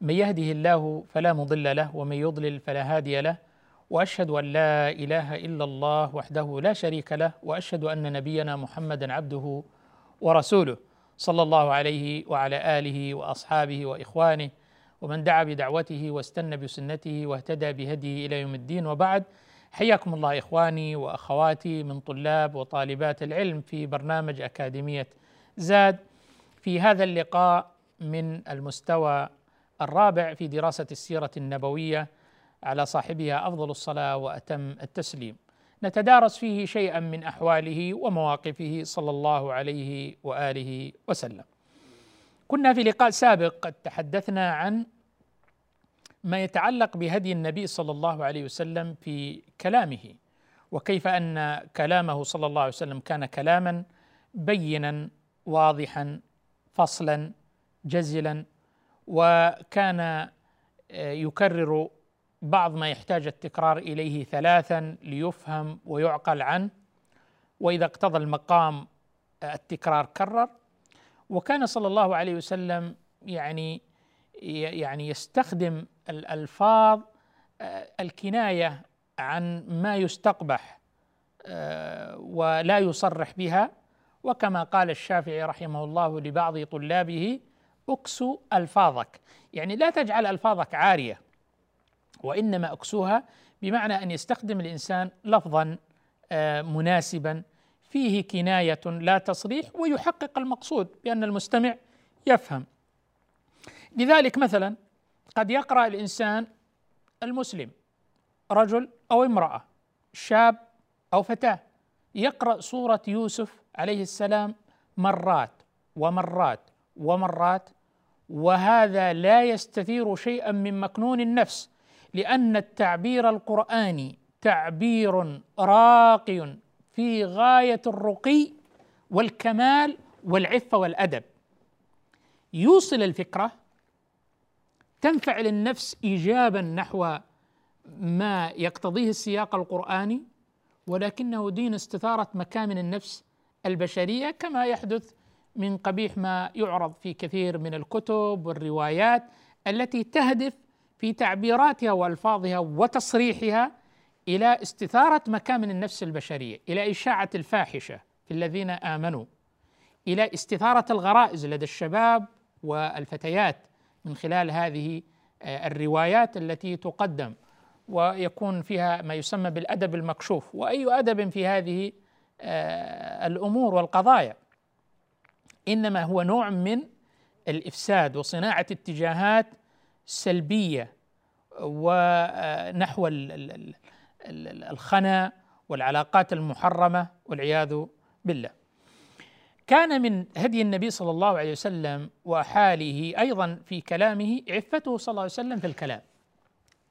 من يهده الله فلا مضل له ومن يضلل فلا هادي له وأشهد أن لا إله إلا الله وحده لا شريك له وأشهد أن نبينا محمدا عبده ورسوله صلى الله عليه وعلى آله وأصحابه وإخوانه ومن دعا بدعوته واستنى بسنته واهتدى بهديه إلى يوم الدين. وبعد حياكم الله إخواني وأخواتي من طلاب وطالبات العلم في برنامج أكاديمية زاد. في هذا اللقاء من المستوى الرابع في دراسة السيرة النبوية على صاحبها أفضل الصلاة وأتم التسليم. نتدارس فيه شيئا من أحواله ومواقفه صلى الله عليه وآله وسلم. كنا في لقاء سابق قد تحدثنا عن ما يتعلق بهدي النبي صلى الله عليه وسلم في كلامه وكيف أن كلامه صلى الله عليه وسلم كان كلاما بينا واضحا فصلا جزلا وكان يكرر بعض ما يحتاج التكرار إليه ثلاثا ليفهم ويعقل عنه. وإذا اقتضى المقام التكرار كرر. وكان صلى الله عليه وسلم يعني يعني يستخدم الألفاظ الكناية عن ما يستقبح ولا يصرح بها. وكما قال الشافعي رحمه الله لبعض طلابه اكسو ألفاظك. يعني لا تجعل ألفاظك عارية وإنما اكسوها بمعنى أن يستخدم الإنسان لفظا مناسبا. فيه كناية لا تصريح ويحقق المقصود بأن المستمع يفهم. لذلك مثلا قد يقرأ الإنسان المسلم رجل أو امرأة شاب أو فتاة يقرأ سورة يوسف عليه السلام مرات ومرات ومرات وهذا لا يستثير شيئا من مكنون النفس لأن التعبير القراني تعبير راقي في غاية الرقي والكمال والعفة والأدب. يوصل الفكرة تنفعل النفس ايجابا نحو ما يقتضيه السياق القرآني ولكنه دين استثارة مكامن النفس البشرية كما يحدث من قبيح ما يعرض في كثير من الكتب والروايات التي تهدف في تعبيراتها وألفاظها وتصريحها إلى استثارة مكامن النفس البشرية، إلى إشاعة الفاحشة في الذين آمنوا، إلى استثارة الغرائز لدى الشباب والفتيات من خلال هذه الروايات التي تقدم. ويكون فيها ما يسمى بالأدب المكشوف، وأي أدب في هذه الأمور والقضايا. إنما هو نوع من الإفساد وصناعة اتجاهات سلبية ونحو الخنا والعلاقات المحرمة والعياذ بالله. كان من هدي النبي صلى الله عليه وسلم وحاله أيضا في كلامه عفته صلى الله عليه وسلم في الكلام.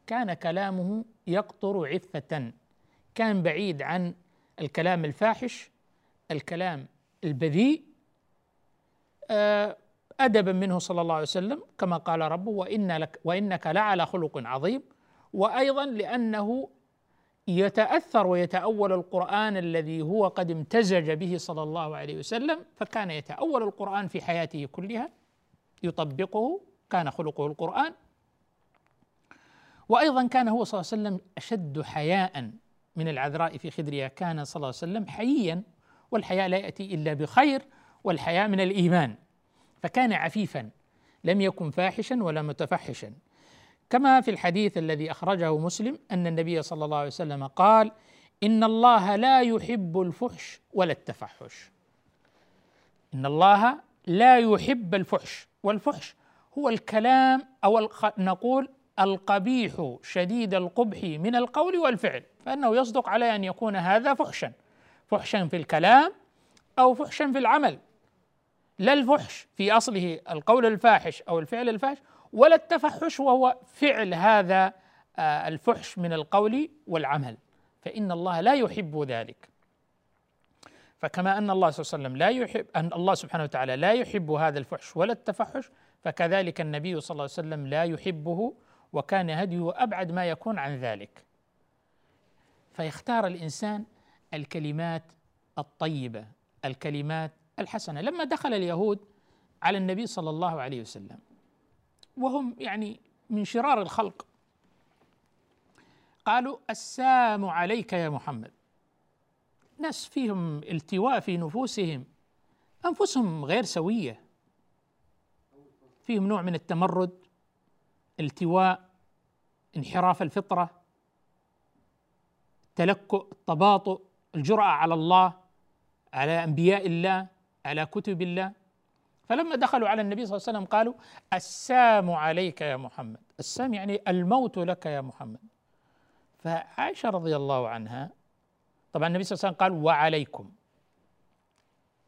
كان كلامه يقطر عفة كان بعيد عن الكلام الفاحش الكلام البذيء ادبا منه صلى الله عليه وسلم كما قال ربه وإن لك وإنك لعلى خلق عظيم. وأيضا لأنه يتأثر ويتأول القرآن الذي هو قد امتزج به صلى الله عليه وسلم فكان يتأول القرآن في حياته كلها يطبقه كان خلقه القرآن. وأيضا كان هو صلى الله عليه وسلم أشد حياء من العذراء في خدرها كان صلى الله عليه وسلم حييا والحياء لا يأتي إلا بخير. والحياء من الإيمان. فكان عفيفا لم يكن فاحشا ولا متفحشا. كما في الحديث الذي أخرجه مسلم أن النبي صلى الله عليه وسلم قال إن الله لا يحب الفحش ولا التفحش. إن الله لا يحب الفحش والفحش هو الكلام أو نقول القبيح شديد القبح من القول والفعل فإنه يصدق على أن يكون هذا فحشا. فحشا في الكلام أو فحشا في العمل. لا الفحش في أصله القول الفاحش أو الفعل الفاحش ولا التفحش وهو فعل هذا آه، الفحش من القول والعمل. فإن الله لا يحب ذلك. فكما أن الله صلى الله عليه وسلم لا يحب أن الله سبحانه وتعالى لا يحب هذا الفحش ولا التفحش فكذلك النبي صلى الله عليه وسلم لا يحبه وكان هديه أبعد ما يكون عن ذلك. فيختار الإنسان الكلمات الطيبة الكلمات الحسنة. لما دخل اليهود على النبي صلى الله عليه وسلم وهم يعني من شرار الخلق قالوا السام عليك يا محمد. ناس فيهم التواء في نفوسهم أنفسهم غير سوية. فيهم نوع من التمرد التواء انحراف الفطرة التلكؤ التباطؤ الجرأة على الله على أنبياء الله. على كتب الله. فلما دخلوا على النبي صلى الله عليه وسلم قالوا السام عليك يا محمد. السام يعني الموت لك يا محمد. فعائشة رضي الله عنها طبعا النبي صلى الله عليه وسلم قال وعليكم.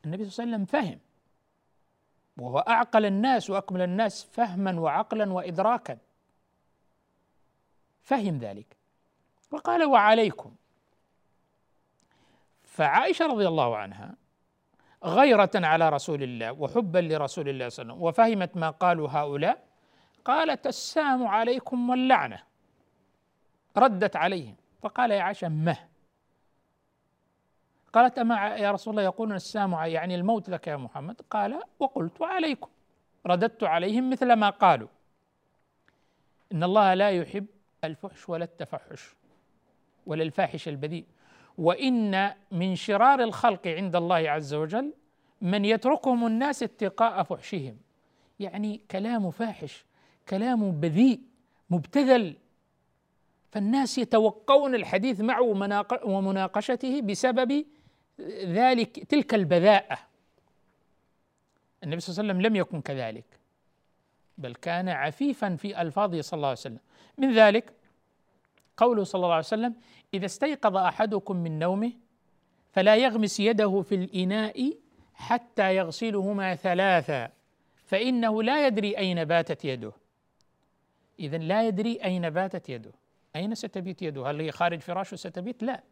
النبي صلى الله عليه وسلم فهم وهو أعقل الناس وأكمل الناس فهما وعقلا وإدراكا. فهم ذلك. وقال وعليكم. فعائشة رضي الله عنها غيرة على رسول الله وحبا لرسول الله صلى الله عليه وسلم. وفهمت ما قالوا هؤلاء؟ قالت السام عليكم واللعنة. ردت عليهم. فقال يا عائشة مه. قالت أما يا رسول الله يقولون السام يعني الموت لك يا محمد؟ قال وقلت عليكم. رددت عليهم مثل ما قالوا. إن الله لا يحب الفحش ولا التفحش ولا الفاحش البذيء. وإن من شرار الخلق عند الله عز وجل من يتركهم الناس اتقاء فحشهم. يعني كلام فاحش كلام بذيء مبتذل. فالناس يتوقون الحديث معه ومناقشته بسبب ذلك تلك البذاءة. النبي صلى الله عليه وسلم لم يكن كذلك بل كان عفيفا في ألفاظه صلى الله عليه وسلم. من ذلك قوله صلى الله عليه وسلم إذا استيقظ أحدكم من نومه فلا يغمس يده في الإناء حتى يغسلهما ثلاثا فإنه لا يدري أين باتت يده. إذا لا يدري أين باتت يده. أين ستبيت يده؟ هل هي خارج فراشه ستبيت لا.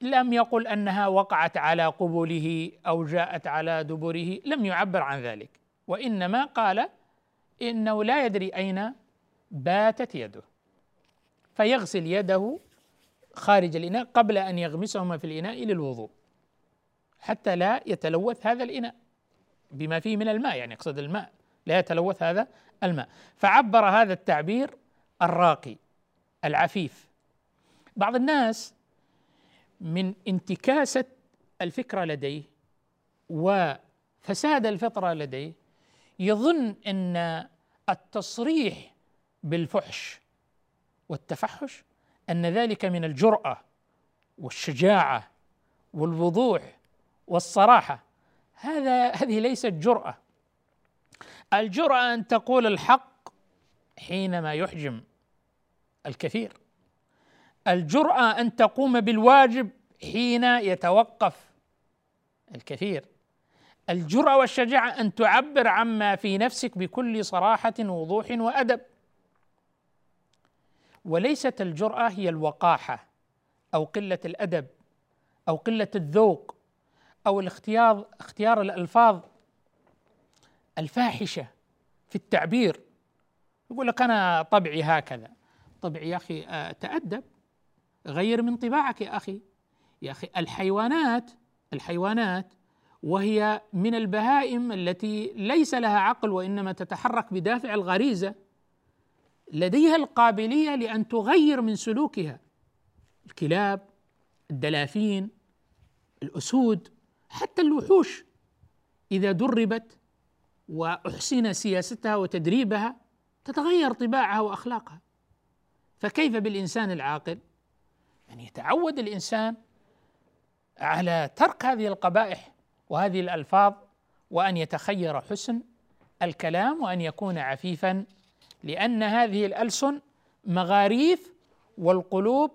لم يقل أنها وقعت على قبله أو جاءت على دبره لم يعبر عن ذلك. وإنما قال إنه لا يدري أين باتت يده. فيغسل يده خارج الإناء قبل أن يغمسهما في الإناء للوضوء حتى لا يتلوث هذا الإناء بما فيه من الماء يعني يقصد الماء لا يتلوث هذا الماء. فعبر هذا التعبير الراقي العفيف. بعض الناس من انتكاسة الفكرة لديه وفساد الفطرة لديه يظن أن التصريح بالفحش والتفحش أن ذلك من الجرأة والشجاعة والوضوح والصراحة. هذا هذه ليست جرأة. الجرأة أن تقول الحق حينما يحجم الكثير. الجرأة أن تقوم بالواجب حين يتوقف الكثير. الجرأة والشجاعة أن تعبر عما في نفسك بكل صراحة ووضوح وأدب. وليست الجرأة هي الوقاحة أو قلة الأدب أو قلة الذوق أو الاختيار اختيار الألفاظ الفاحشة في التعبير. يقول لك أنا طبعي هكذا. طبعي يا أخي آه، تأدب. غير من طباعك يا أخي. يا أخي الحيوانات الحيوانات وهي من البهائم التي ليس لها عقل وإنما تتحرك بدافع الغريزة. لديها القابلية لأن تغير من سلوكها. الكلاب الدلافين الأسود حتى الوحوش إذا دربت وأحسن سياستها وتدريبها تتغير طباعها وأخلاقها. فكيف بالإنسان العاقل؟ ان يتعود الإنسان على ترك هذه القبائح وهذه الألفاظ وأن يتخير حسن الكلام وأن يكون عفيفا لأن هذه الألسن مغاريث والقلوب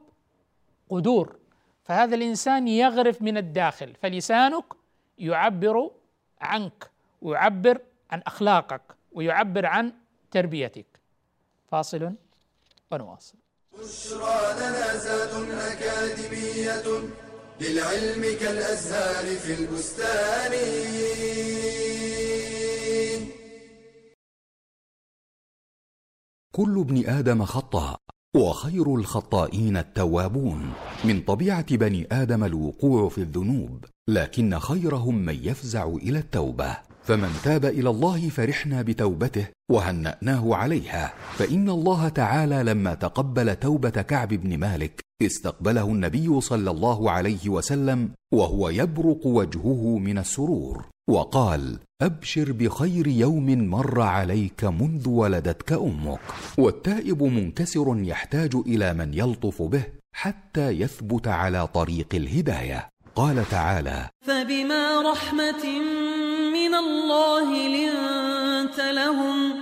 قدور. فهذا الإنسان يغرف من الداخل فلسانك يعبر عنك ويعبر عن أخلاقك ويعبر عن تربيتك. فاصل ونواصل. بشرى لنا زاد أكاديمية للعلم كالأزهار في البستان. كل ابن آدم خطاء وخير الخطائين التوابون. من طبيعة بني آدم الوقوع في الذنوب لكن خيرهم من يفزع إلى التوبة. فمن تاب إلى الله فرحنا بتوبته وهنأناه عليها. فإن الله تعالى لما تقبل توبة كعب بن مالك استقبله النبي صلى الله عليه وسلم وهو يبرق وجهه من السرور. وقال أبشر بخير يوم مر عليك منذ ولدتك أمك. والتائب منكسر يحتاج إلى من يلطف به حتى يثبت على طريق الهداية. قال تعالى فبما رحمة من الله لنت لهم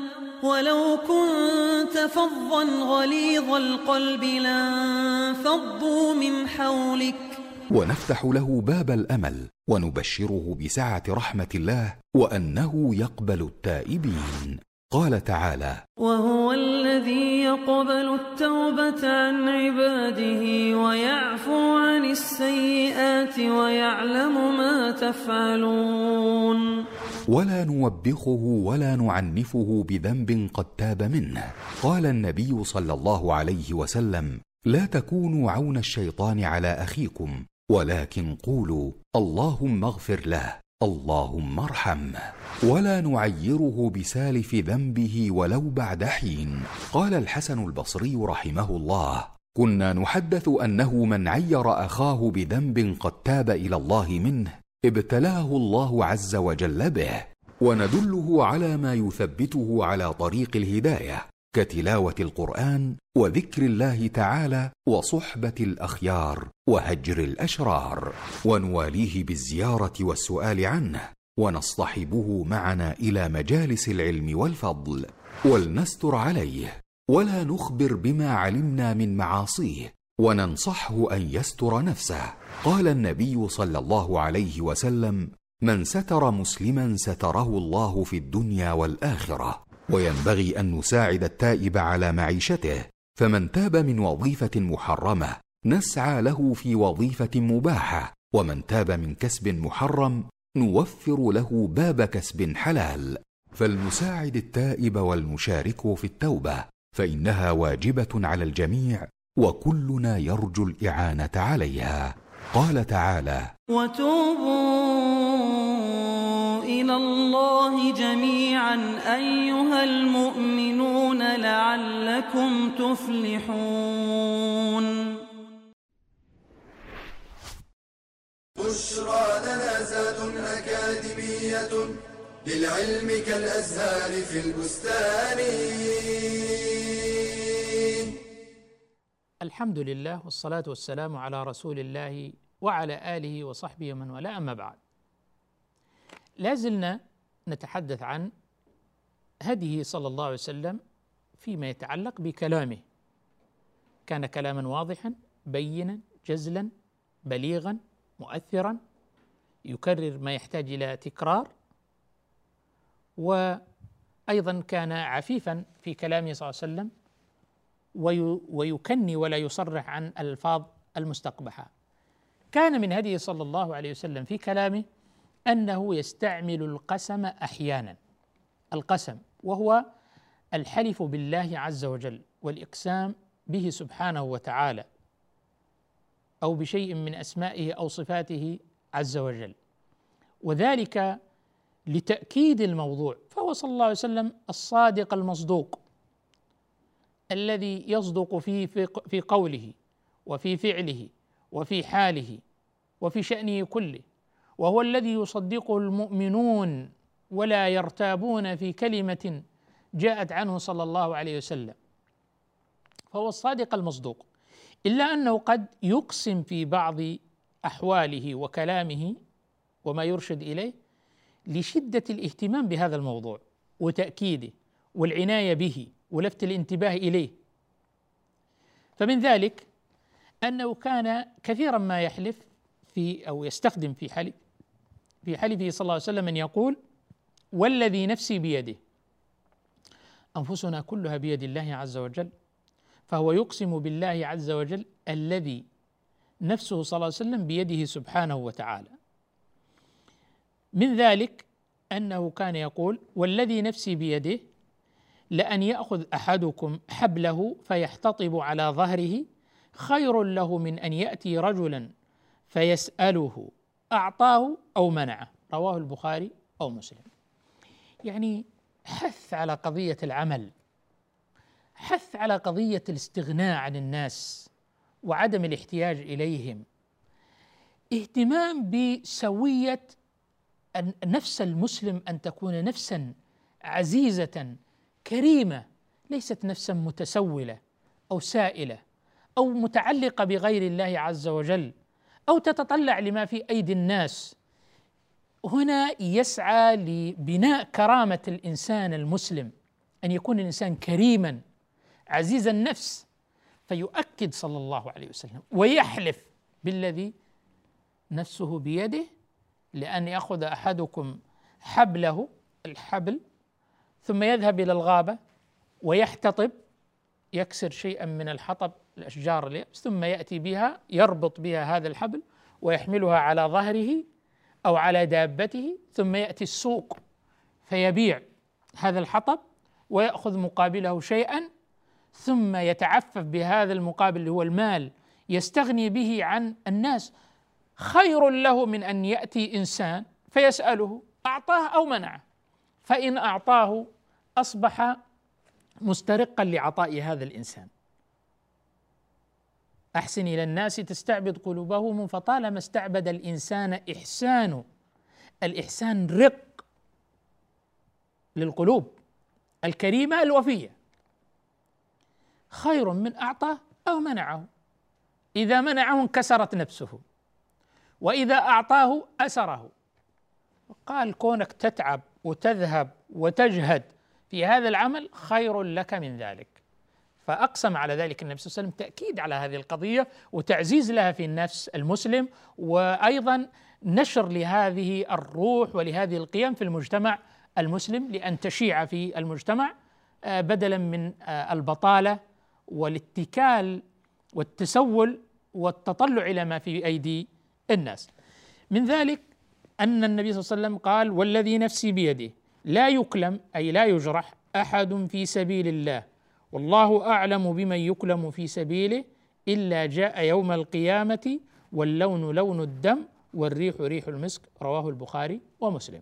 ولو كنت فظا غليظ القلب لانفضوا من حولك. ونفتح له باب الأمل ونبشره بسعة رحمة الله وأنه يقبل التائبين. قال تعالى وهو الذي يقبل التوبة عن عباده ويعفو عن السيئات ويعلم ما تفعلون. ولا نوبخه ولا نعنفه بذنب قد تاب منه. قال النبي صلى الله عليه وسلم لا تكونوا عون الشيطان على أخيكم. ولكن قولوا اللهم اغفر له اللهم ارحمه ولا نعيره بسالف ذنبه ولو بعد حين. قال الحسن البصري رحمه الله كنا نحدث أنه من عير أخاه بذنب قد تاب إلى الله منه ابتلاه الله عز وجل به وندله على ما يثبته على طريق الهداية. كتلاوه القرآن وذكر الله تعالى وصحبة الأخيار وهجر الأشرار ونواليه بالزيارة والسؤال عنه ونصطحبه معنا إلى مجالس العلم والفضل ولنستر عليه ولا نخبر بما علمنا من معاصيه وننصحه أن يستر نفسه. قال النبي صلى الله عليه وسلم من ستر مسلما ستره الله في الدنيا والآخرة وينبغي أن نساعد التائب على معيشته فمن تاب من وظيفة محرمة نسعى له في وظيفة مباحة ومن تاب من كسب محرم نوفر له باب كسب حلال. فلنساعد التائب والمشارك في التوبة فإنها واجبة على الجميع وكلنا يرجو الإعانة عليها. قال تعالى وتوبوا إلى الله جميعا أيها المؤمنون لعلكم تفلحون. بشرى لنا زاد أكاديمية للعلم كالأزهار في البستان. الحمد لله والصلاة والسلام على رسول الله وعلى آله وصحبه ومن والاه أما بعد. لا زلنا نتحدث عن هديه صلى الله عليه وسلم فيما يتعلق بكلامه. كان كلاما واضحا بينا جزلا بليغا مؤثرا يكرر ما يحتاج إلى تكرار وأيضا كان عفيفا في كلامه صلى الله عليه وسلم وي- ويكني ولا يصرح عن ألفاظ المستقبحة. كان من هديه صلى الله عليه وسلم في كلامه أنه يستعمل القسم أحيانا. القسم وهو الحلف بالله عز وجل والإقسام به سبحانه وتعالى أو بشيء من أسمائه أو صفاته عز وجل. وذلك لتأكيد الموضوع فهو صلى الله عليه وسلم الصادق المصدوق الذي يصدق في في قوله وفي فعله وفي حاله وفي شأنه كله. وهو الذي يصدقه المؤمنون ولا يرتابون في كلمة جاءت عنه صلى الله عليه وسلم. فهو الصادق المصدوق. إلا أنه قد يقسم في بعض أحواله وكلامه وما يرشد إليه لشدة الاهتمام بهذا الموضوع وتأكيده والعناية به ولفت الانتباه إليه. فمن ذلك أنه كان كثيرا ما يحلف في أو يستخدم في حلف في حلفه صلى الله عليه وسلم أن يقول والذي نفسي بيده. أنفسنا كلها بيد الله عز وجل. فهو يقسم بالله عز وجل الذي نفسه صلى الله عليه وسلم بيده سبحانه وتعالى. من ذلك أنه كان يقول والذي نفسي بيده لأن يأخذ أحدكم حبله فيحتطب على ظهره خير له من أن يأتي رجلا فيسأله. أعطاه أو منعه. رواه البخاري أو مسلم. يعني حث على قضية العمل. حث على قضية الاستغناء عن الناس وعدم الاحتياج إليهم. اهتمام بسوية نفس المسلم أن تكون نفسا عزيزة كريمة ليست نفسا متسولة أو سائلة أو متعلقة بغير الله عز وجل. أو تتطلع لما في أيدي الناس. هنا يسعى لبناء كرامة الإنسان المسلم أن يكون الإنسان كريما عزيز النفس فيؤكد صلى الله عليه وسلم ويحلف بالذي نفسه بيده لأن يأخذ أحدكم حبله الحبل ثم يذهب إلى الغابة ويحتطب يكسر شيئا من الحطب الأشجار ثم يأتي بها يربط بها هذا الحبل ويحملها على ظهره أو على دابته ثم يأتي السوق فيبيع هذا الحطب ويأخذ مقابله شيئا ثم يتعفف بهذا المقابل اللي هو المال يستغني به عن الناس. خير له من أن يأتي إنسان فيسأله أعطاه أو منعه فإن أعطاه أصبح مسترقا لعطاء هذا الإنسان. أحسن إلى الناس تستعبد قلوبهم فطالما استعبد الإنسان إحسان الإحسان رق للقلوب الكريمة الوفية. خير من اعطاه أو منعه. إذا منعه انكسرت نفسه وإذا أعطاه أسره. قال كونك تتعب وتذهب وتجهد في هذا العمل خير لك من ذلك. فأقسم على ذلك النبي صلى الله عليه وسلم تأكيد على هذه القضية وتعزيز لها في النفس المسلم وأيضا نشر لهذه الروح ولهذه القيم في المجتمع المسلم لأن تشيع في المجتمع آه، بدلا من آه، البطالة والاتكال والتسول والتطلع إلى ما في أيدي الناس. من ذلك أن النبي صلى الله عليه وسلم قال والذي نفسي بيده لا يكلم أي لا يجرح أحد في سبيل الله. والله أعلم بمن يكلم في سبيله إلا جاء يوم القيامة واللون لون الدم والريح ريح المسك رواه البخاري ومسلم.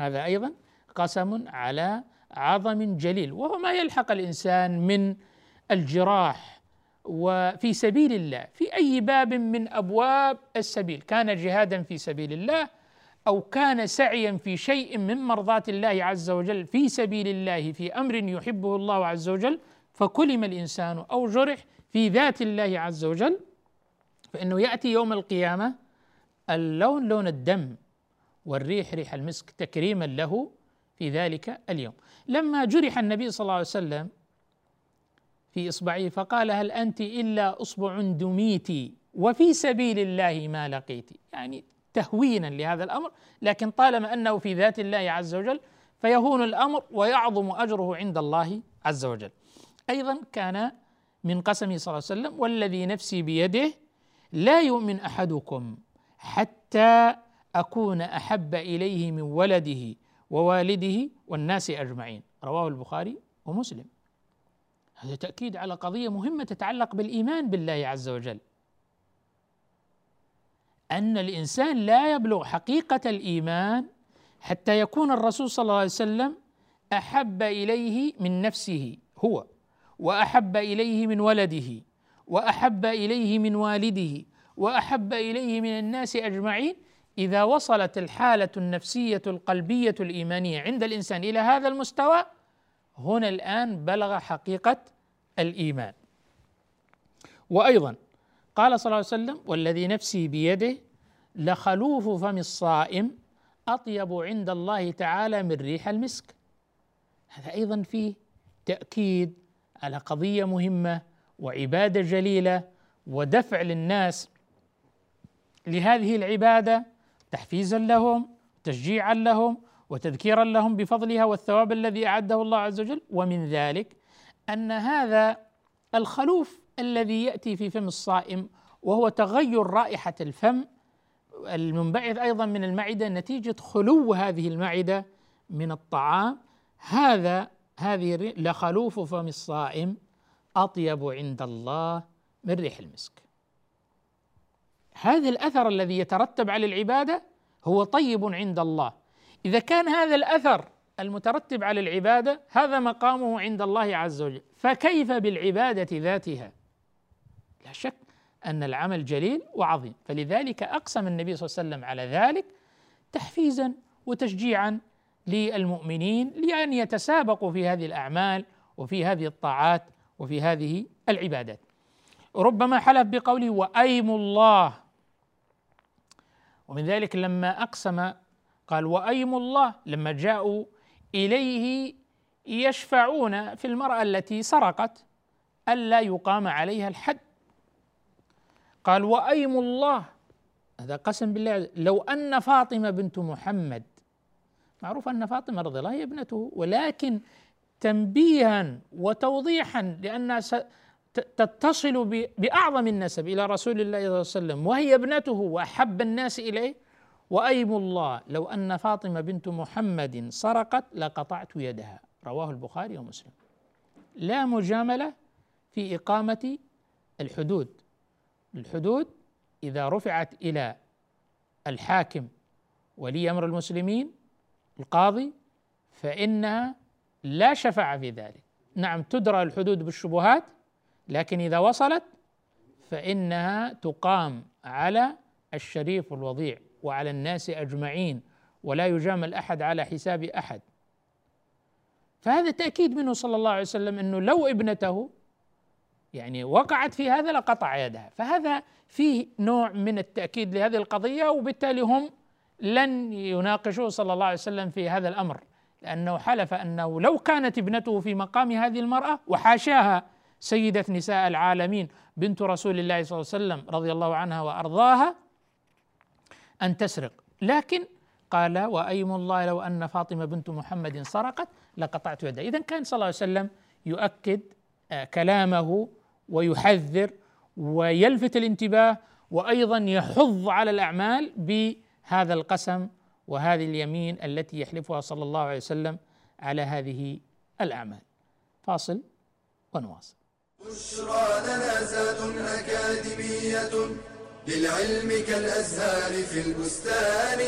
هذا أيضا قسم على عظم جليل وهو ما يلحق الإنسان من الجراح. وفي سبيل الله في أي باب من أبواب السبيل كان جهادا في سبيل الله أو كان سعيا في شيء من مرضاه الله عز وجل في سبيل الله في أمر يحبه الله عز وجل فكلم الإنسان أو جرح في ذات الله عز وجل فإنه يأتي يوم القيامة اللون لون الدم والريح ريح المسك تكريما له في ذلك اليوم لما جرح النبي صلى الله عليه وسلم في إصبعه فقال هل أنت إلا أصبع دميت وفي سبيل الله ما لقيت يعني تهوينا لهذا الأمر لكن طالما أنه في ذات الله عز وجل فيهون الأمر ويعظم أجره عند الله عز وجل. أيضا كان من قسمه صلى الله عليه وسلم والذي نفسي بيده لا يؤمن أحدكم حتى أكون أحب إليه من ولده ووالده والناس أجمعين. رواه البخاري ومسلم. هذا تأكيد على قضية مهمة تتعلق بالإيمان بالله عز وجل. أن الإنسان لا يبلغ حقيقة الإيمان حتى يكون الرسول صلى الله عليه وسلم أحب إليه من نفسه هو. وأحب إليه من ولده وأحب إليه من والده وأحب إليه من الناس أجمعين إذا وصلت الحالة النفسية القلبية الإيمانية عند الإنسان إلى هذا المستوى هنا الآن بلغ حقيقة الإيمان. وأيضا قال صلى الله عليه وسلم والذي نفسي بيده لخلوف فم الصائم أطيب عند الله تعالى من ريح المسك. هذا أيضا فيه تأكيد على قضية مهمة وعبادة جليلة ودفع للناس لهذه العبادة تحفيزا لهم تشجيعا لهم وتذكيرا لهم بفضلها والثواب الذي أعده الله عز وجل. ومن ذلك أن هذا الخلوف الذي يأتي في فم الصائم وهو تغير رائحة الفم المنبعث أيضا من المعدة نتيجة خلو هذه المعدة من الطعام هذا هذه لخلوف فم الصائم أطيب عند الله من ريح المسك. هذا الأثر الذي يترتب على العبادة هو طيب عند الله. إذا كان هذا الأثر المترتب على العبادة هذا مقامه عند الله عز وجل. فكيف بالعبادة ذاتها؟ لا شك أن العمل جليل وعظيم. فلذلك أقسم النبي صلى الله عليه وسلم على ذلك تحفيزا وتشجيعا للمؤمنين لأن يتسابقوا في هذه الأعمال وفي هذه الطاعات وفي هذه العبادات. ربما حلف بقوله وأيم الله. ومن ذلك لما أقسم قال وأيم الله لما جاءوا إليه يشفعون في المرأة التي سرقت ألا يقام عليها الحد. قال وأيم الله. هذا قسم بالله. لو أن فاطمة بنت محمد معروف أن فاطمة رضي الله هي ابنته ولكن تنبيها وتوضيحا لانها تتصل بأعظم النسب إلى رسول الله صلى الله عليه وسلم وهي ابنته وأحب الناس إليه. وأيم الله لو أن فاطمة بنت محمد سرقت لقطعت يدها. رواه البخاري ومسلم. لا مجاملة في إقامة الحدود. الحدود إذا رفعت إلى الحاكم ولي أمر المسلمين القاضي فإنها لا شفاعة في ذلك. نعم تدرى الحدود بالشبهات لكن إذا وصلت فإنها تقام على الشريف الوضيع وعلى الناس أجمعين ولا يجامل أحد على حساب أحد. فهذا تأكيد منه صلى الله عليه وسلم إنه لو ابنته يعني وقعت في هذا لقطع يدها. فهذا فيه نوع من التأكيد لهذه القضية وبالتالي هم لن يناقشوه صلى الله عليه وسلم في هذا الأمر لأنه حلف أنه لو كانت ابنته في مقام هذه المرأة وحاشاها سيدة نساء العالمين بنت رسول الله صلى الله عليه وسلم رضي الله عنها وأرضاها أن تسرق. لكن قال وأيم الله لو أن فاطمة بنت محمد سرقت لقطعت يدها اذا كان صلى الله عليه وسلم يؤكد آه، كلامه ويحذر ويلفت الانتباه وأيضا يحض على الأعمال بهذا القسم وهذه اليمين التي يحلفها صلى الله عليه وسلم على هذه الأعمال. فاصل ونواصل. بشرى لنا زاد أكاديمية للعلم كالأزهار في البستان.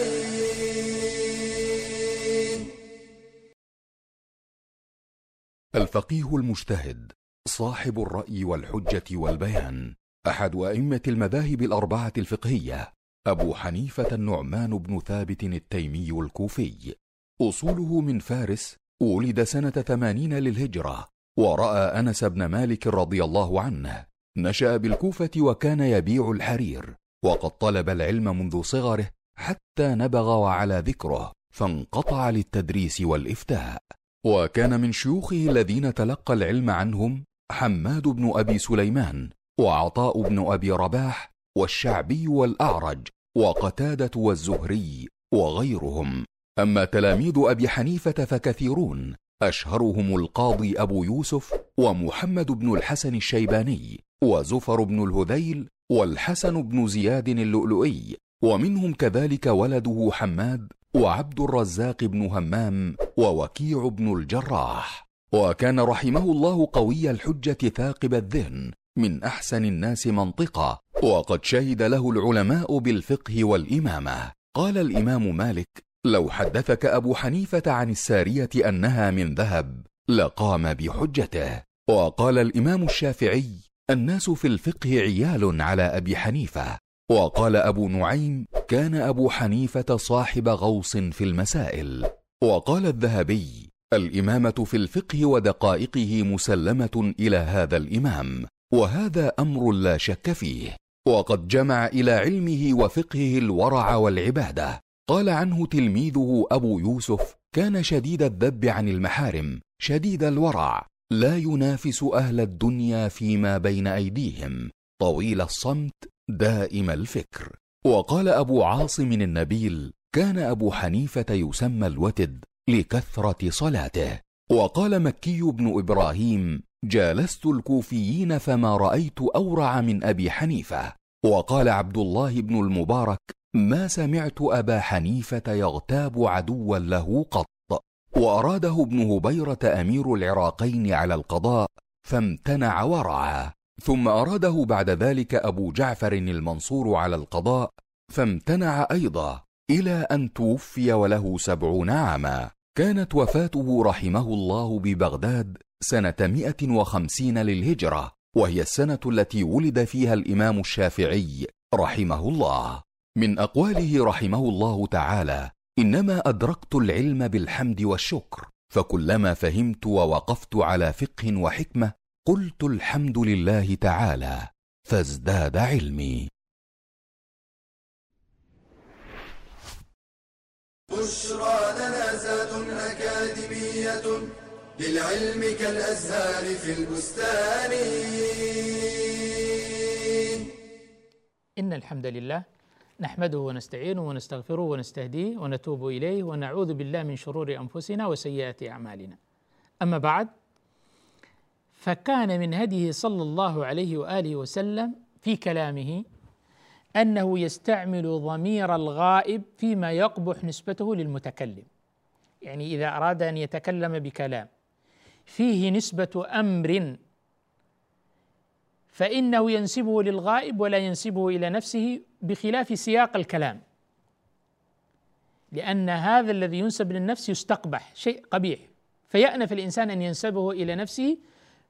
الفقيه المجتهد صاحب الرأي والحجة والبيان أحد أئمة المذاهب الأربعة الفقهية. أبو حنيفة النعمان بن ثابت التيمي الكوفي. أصوله من فارس ولد سنة ثمانين للهجرة ورأى أنس بن مالك رضي الله عنه. نشأ بالكوفة وكان يبيع الحرير وقد طلب العلم منذ صغره حتى نبغ وعلى ذكره فانقطع للتدريس والإفتاء. وكان من شيوخه الذين تلقى العلم عنهم حماد بن أبي سليمان وعطاء بن أبي رباح والشعبي والأعرج وقتادة والزهري وغيرهم. أما تلاميذ أبي حنيفة فكثيرون أشهرهم القاضي أبو يوسف ومحمد بن الحسن الشيباني وزفر بن الهذيل والحسن بن زياد اللؤلؤي ومنهم كذلك ولده حماد وعبد الرزاق بن همام ووكيع بن الجراح. وكان رحمه الله قوي الحجة ثاقب الذهن من أحسن الناس منطقة وقد شهد له العلماء بالفقه والإمامة. قال الإمام مالك لو حدثك أبو حنيفة عن السارية أنها من ذهب لقام بحجته. وقال الإمام الشافعي الناس في الفقه عيال على أبي حنيفة. وقال أبو نعيم كان أبو حنيفة صاحب غوص في المسائل. وقال الذهبي الإمامة في الفقه ودقائقه مسلمة إلى هذا الإمام وهذا أمر لا شك فيه. وقد جمع إلى علمه وفقهه الورع والعبادة. قال عنه تلميذه أبو يوسف كان شديد الذب عن المحارم شديد الورع. لا ينافس أهل الدنيا فيما بين أيديهم. طويل الصمت دائم الفكر. وقال أبو عاصم النبيل كان أبو حنيفة يسمى الوتد لكثرة صلاته. وقال مكي بن إبراهيم جالست الكوفيين فما رأيت أورع من أبي حنيفة. وقال عبد الله بن المبارك ما سمعت أبا حنيفة يغتاب عدوا له قط. وأراده ابن هبيرة أمير العراقين على القضاء فامتنع ورعا. ثم أراده بعد ذلك أبو جعفر المنصور على القضاء فامتنع أيضا إلى أن توفي وله سبعون عاما. كانت وفاته رحمه الله ببغداد مائه وخمسين للهجرة وهي السنة التي ولد فيها الإمام الشافعي رحمه الله. من أقواله رحمه الله تعالى إنما أدركت العلم بالحمد والشكر فكلما فهمت ووقفت على فقه وحكمة قلت الحمد لله تعالى فازداد علمي. بشرى لنا زاد أكاديمية للعلم كالأزهار في البستان. إن الحمد لله نحمده ونستعينه ونستغفره ونستهديه ونتوب إليه ونعوذ بالله من شرور أنفسنا وسيئات أعمالنا. أما بعد فكان من هديه صلى الله عليه وآله وسلم في كلامه أنه يستعمل ضمير الغائب فيما يقبح نسبته للمتكلم. يعني إذا أراد أن يتكلم بكلام فيه نسبة أمر. فإنه ينسبه للغائب ولا ينسبه إلى نفسه بخلاف سياق الكلام. لأن هذا الذي ينسب للنفس يستقبح شيء قبيح. فيأنف الإنسان أن ينسبه إلى نفسه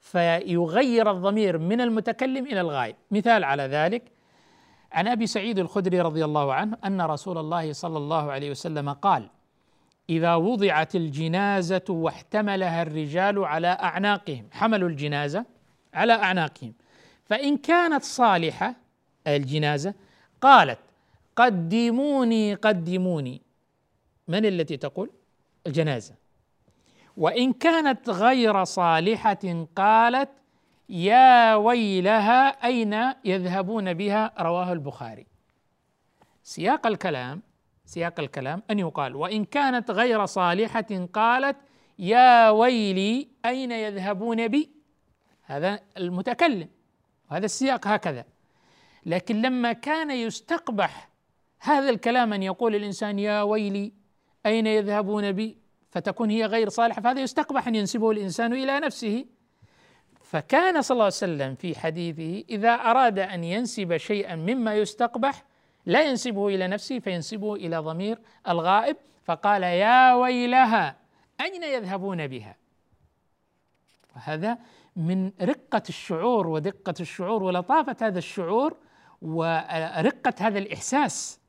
فيغير الضمير من المتكلم إلى الغائب. مثال على ذلك عن أبي سعيد الخدري رضي الله عنه أن رسول الله صلى الله عليه وسلم قال إذا وضعت الجنازة واحتملها الرجال على أعناقهم. حملوا الجنازة على أعناقهم. فإن كانت صالحة الجنازة قالت قدموني قدموني. من التي تقول؟ الجنازة. وإن كانت غير صالحة قالت يا ويلها أين يذهبون بها؟ رواه البخاري. سياق الكلام سياق الكلام أن يقال وإن كانت غير صالحة قالت يا ويلي أين يذهبون بي؟ هذا المتكلم وهذا السياق هكذا. لكن لما كان يستقبح هذا الكلام أن يقول الإنسان يا ويلي أين يذهبون بي؟ فتكون هي غير صالحة فهذا يستقبح أن ينسبه الإنسان إلى نفسه. فكان صلى الله عليه وسلم في حديثه إذا أراد أن ينسب شيئا مما يستقبح لا ينسبه إلى نفسه فينسبه إلى ضمير الغائب. فقال يا ويلها أين يذهبون بها؟ وهذا من رقة الشعور ودقة الشعور ولطافة هذا الشعور ورقة هذا الإحساس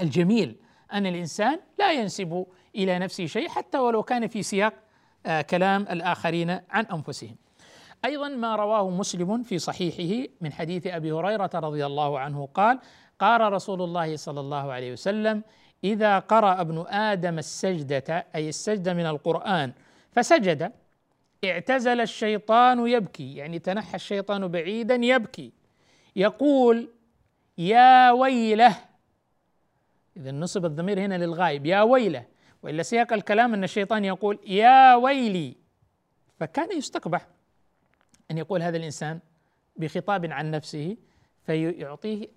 الجميل أن الإنسان لا ينسب إلى نفسه شيء حتى ولو كان في سياق آه، كلام الآخرين عن أنفسهم. أيضا ما رواه مسلم في صحيحه من حديث أبي هريرة رضي الله عنه قال قال رسول الله صلى الله عليه وسلم إذا قرأ ابن آدم السجدة أي السجدة من القرآن فسجد. اعتزل الشيطان يبكي يعني تنحى الشيطان بعيدا يبكي. يقول يا ويله إذا نصب الضمير هنا للغائب يا ويله وإلا سياق الكلام أن الشيطان يقول يا ويلي فكان يستقبح أن يقول هذا الإنسان بخطاب عن نفسه فيعطيه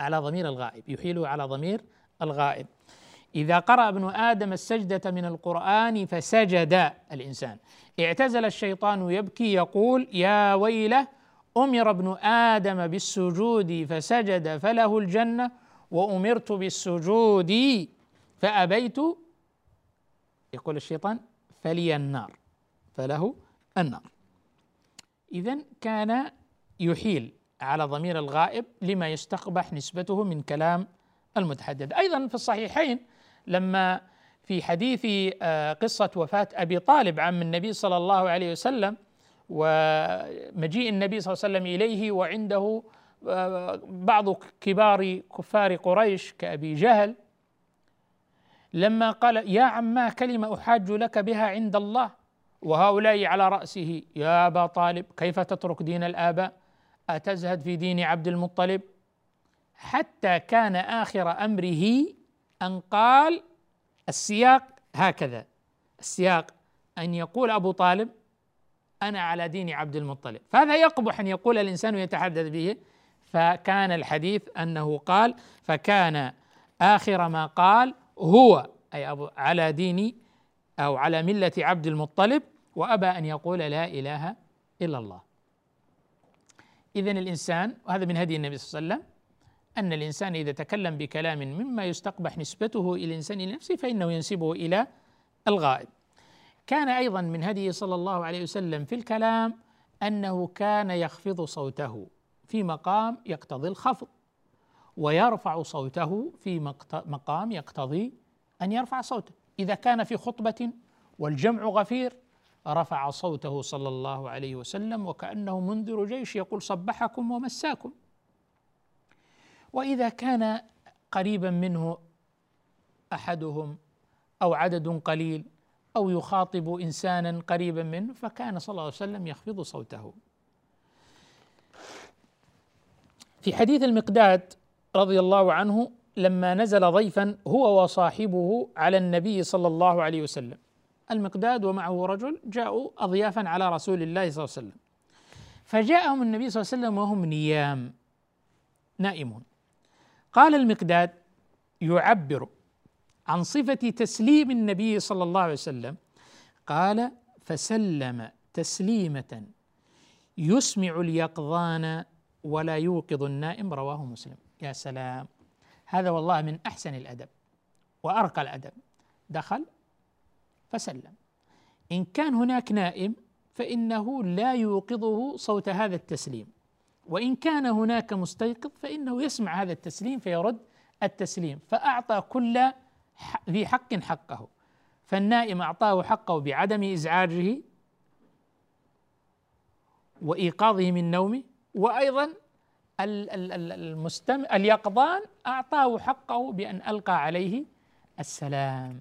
على ضمير الغائب يحيله على ضمير الغائب. إذا قرأ ابن آدم السجدة من القرآن فسجد الإنسان. اعتزل الشيطان يبكي يقول يا ويله أمر ابن آدم بالسجود فسجد فله الجنة وأمرت بالسجود فأبيت. يقول الشيطان فلي النار فله النار. إذا كان يحيل على ضمير الغائب لما يستقبح نسبته من كلام المتحدث. أيضا في الصحيحين لما في حديث آه، قصة وفاة أبي طالب عم النبي صلى الله عليه وسلم ومجيء النبي صلى الله عليه وسلم إليه وعنده آه، بعض كبار كفار قريش كأبي جهل لما قال يا عما كلمة أحاج لك بها عند الله وهؤلاء على رأسه يا أبا طالب كيف تترك دين الآباء؟ أتزهد في دين عبد المطلب؟ حتى كان آخر أمره أن قال السياق هكذا. السياق أن يقول أبو طالب أنا على دين عبد المطلب. فهذا يقبح أن يقول الإنسان ويتحدث به. فكان الحديث أنه قال فكان آخر ما قال هو أي أبو على دين أو على ملة عبد المطلب وأبى أن يقول لا إله إلا الله. إذا الإنسان وهذا من هدي النبي صلى الله عليه وسلم أن الإنسان إذا تكلم بكلام مما يستقبح نسبته إلى الإنسان نفسه فإنه ينسبه إلى الغائب. كان أيضا من هديه صلى الله عليه وسلم في الكلام أنه كان يخفض صوته في مقام يقتضي الخفض ويرفع صوته في مقام يقتضي أن يرفع صوته. إذا كان في خطبة والجمع غفير رفع صوته صلى الله عليه وسلم وكأنه منذر جيش يقول صبحكم ومساكم. وإذا كان قريبا منه أحدهم أو عدد قليل أو يخاطب إنسانا قريبا منه فكان صلى الله عليه وسلم يخفض صوته. في حديث المقداد رضي الله عنه لما نزل ضيفا هو وصاحبه على النبي صلى الله عليه وسلم. المقداد ومعه رجل جاءوا اضيافا على رسول الله صلى الله عليه وسلم. فجاءهم النبي صلى الله عليه وسلم وهم نيام نائمون. قال المقداد يعبر عن صفة تسليم النبي صلى الله عليه وسلم. قال فسلم تسليمة يسمع اليقظان ولا يوقظ النائم رواه مسلم. يا سلام. هذا والله من أحسن الأدب وأرقى الأدب. دخل فسلم. إن كان هناك نائم فإنه لا يوقظه صوت هذا التسليم. وإن كان هناك مستيقظ فإنه يسمع هذا التسليم فيرد التسليم. فأعطى كل ذي حق حقه. فالنائم أعطاه حقه بعدم إزعاجه وإيقاظه من نومه. وأيضا المستمع اليقظان أعطاه حقه بأن ألقى عليه السلام.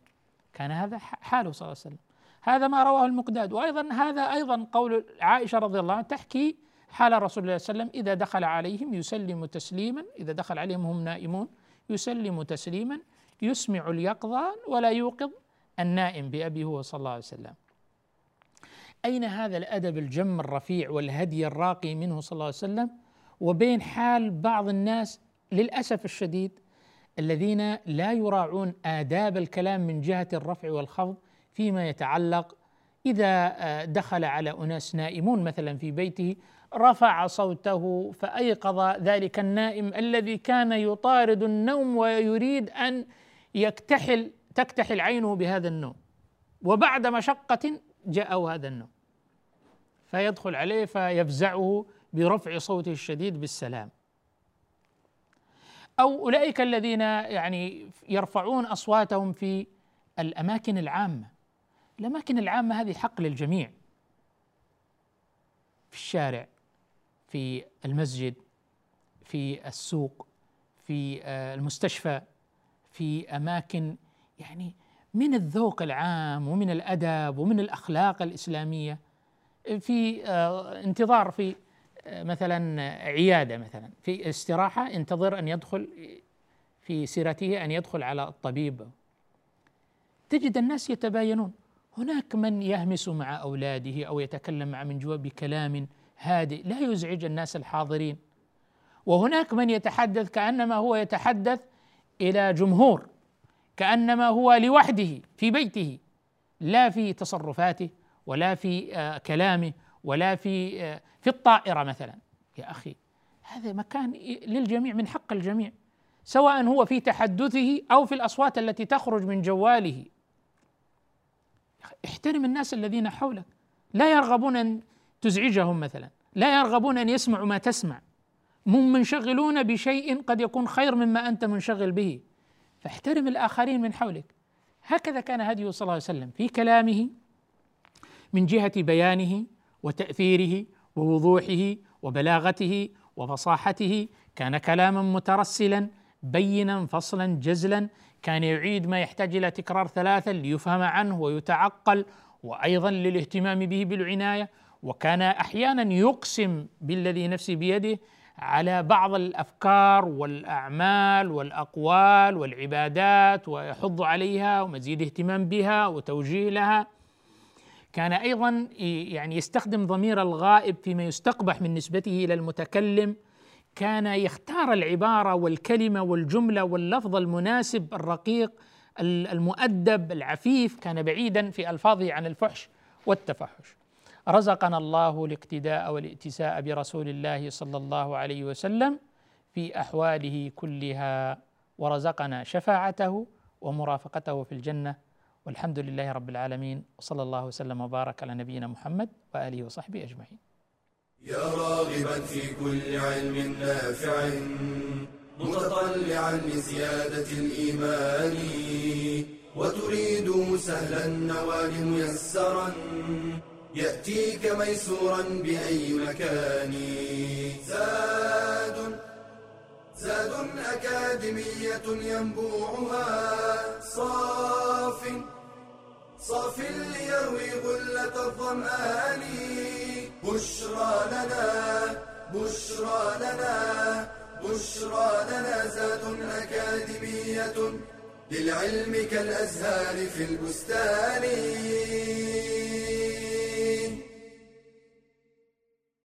كان هذا حاله صلى الله عليه وسلم. هذا ما رواه المقداد. وأيضا هذا أيضا قول عائشة رضي الله عنها تحكي حال رسول الله صلى الله عليه وسلم إذا دخل عليهم يسلم تسليما إذا دخل عليهم هم نائمون يسلم تسليما يسمع اليقظان ولا يوقظ النائم بأبي هو صلى الله عليه وسلم. أين هذا الأدب الجم الرفيع والهدي الراقي منه صلى الله عليه وسلم؟ وبين حال بعض الناس للأسف الشديد الذين لا يراعون آداب الكلام من جهة الرفع والخفض فيما يتعلق إذا آه، دخل على أناس نائمون مثلا في بيته رفع صوته فأيقظ ذلك النائم الذي كان يطارد النوم ويريد أن يكتحل تكتحل عينه بهذا النوم. وبعد مشقة جاءه هذا النوم. فيدخل عليه فيفزعه برفع صوته الشديد بالسلام. أو أولئك الذين يعني يرفعون أصواتهم في الأماكن العامة. الأماكن العامة هذه حق للجميع. في الشارع في المسجد في السوق في آه، المستشفى في أماكن يعني من الذوق العام ومن الأدب ومن الأخلاق الإسلامية في آه، انتظار في مثلا عيادة مثلا. في استراحة انتظر أن يدخل في سيرته أن يدخل على الطبيب. تجد الناس يتباينون. هناك من يهمس مع أولاده أو يتكلم مع من جوا بكلام هادئ. لا يزعج الناس الحاضرين. وهناك من يتحدث كأنما هو يتحدث إلى جمهور كأنما هو لوحده في بيته. لا في تصرفاته ولا في آه كلامه. ولا في في الطائرة مثلا. يا أخي هذا مكان للجميع من حق الجميع سواء هو في تحدثه أو في الأصوات التي تخرج من جواله. احترم الناس الذين حولك. لا يرغبون أن تزعجهم مثلا. لا يرغبون أن يسمعوا ما تسمع. هم منشغلون بشيء قد يكون خير مما أنت منشغل به. فاحترم الآخرين من حولك. هكذا كان هديه صلى الله عليه وسلم في كلامه من جهة بيانه وتأثيره ووضوحه وبلاغته وفصاحته كان كلاما مترسلا بينا فصلا جزلا. كان يعيد ما يحتاج إلى تكرار ثلاثا ليفهم عنه ويتعقل وأيضا للاهتمام به بالعناية. وكان أحيانا يقسم بالذي نفسي بيده على بعض الأفكار والأعمال والأقوال والعبادات ويحض عليها ومزيد اهتمام بها وتوجيه لها. كان أيضا يعني يستخدم ضمير الغائب فيما يستقبح من نسبته إلى المتكلم. كان يختار العبارة والكلمة والجملة واللفظ المناسب الرقيق المؤدب العفيف. كان بعيدا في ألفاظه عن الفحش والتفحش. رزقنا الله الاقتداء والائتساء برسول الله صلى الله عليه وسلم في أحواله كلها ورزقنا شفاعته ومرافقته في الجنة. والحمد لله رب العالمين وصلى الله وسلم وبارك على نبينا محمد وآله وصحبه أجمعين. يا راغبا في كل علم نافع متطلعا لزيادة الإيمان وتريد سهلا النوال ميسرا يأتيك ميسورا بأي مكان زاد زاد أكاديمية ينبوعها. صاف صاف ليروي غلة الظمآن. بشرى لنا بشرى لنا بشرى لنا زاد أكاديمية للعلم كالأزهار في البستان.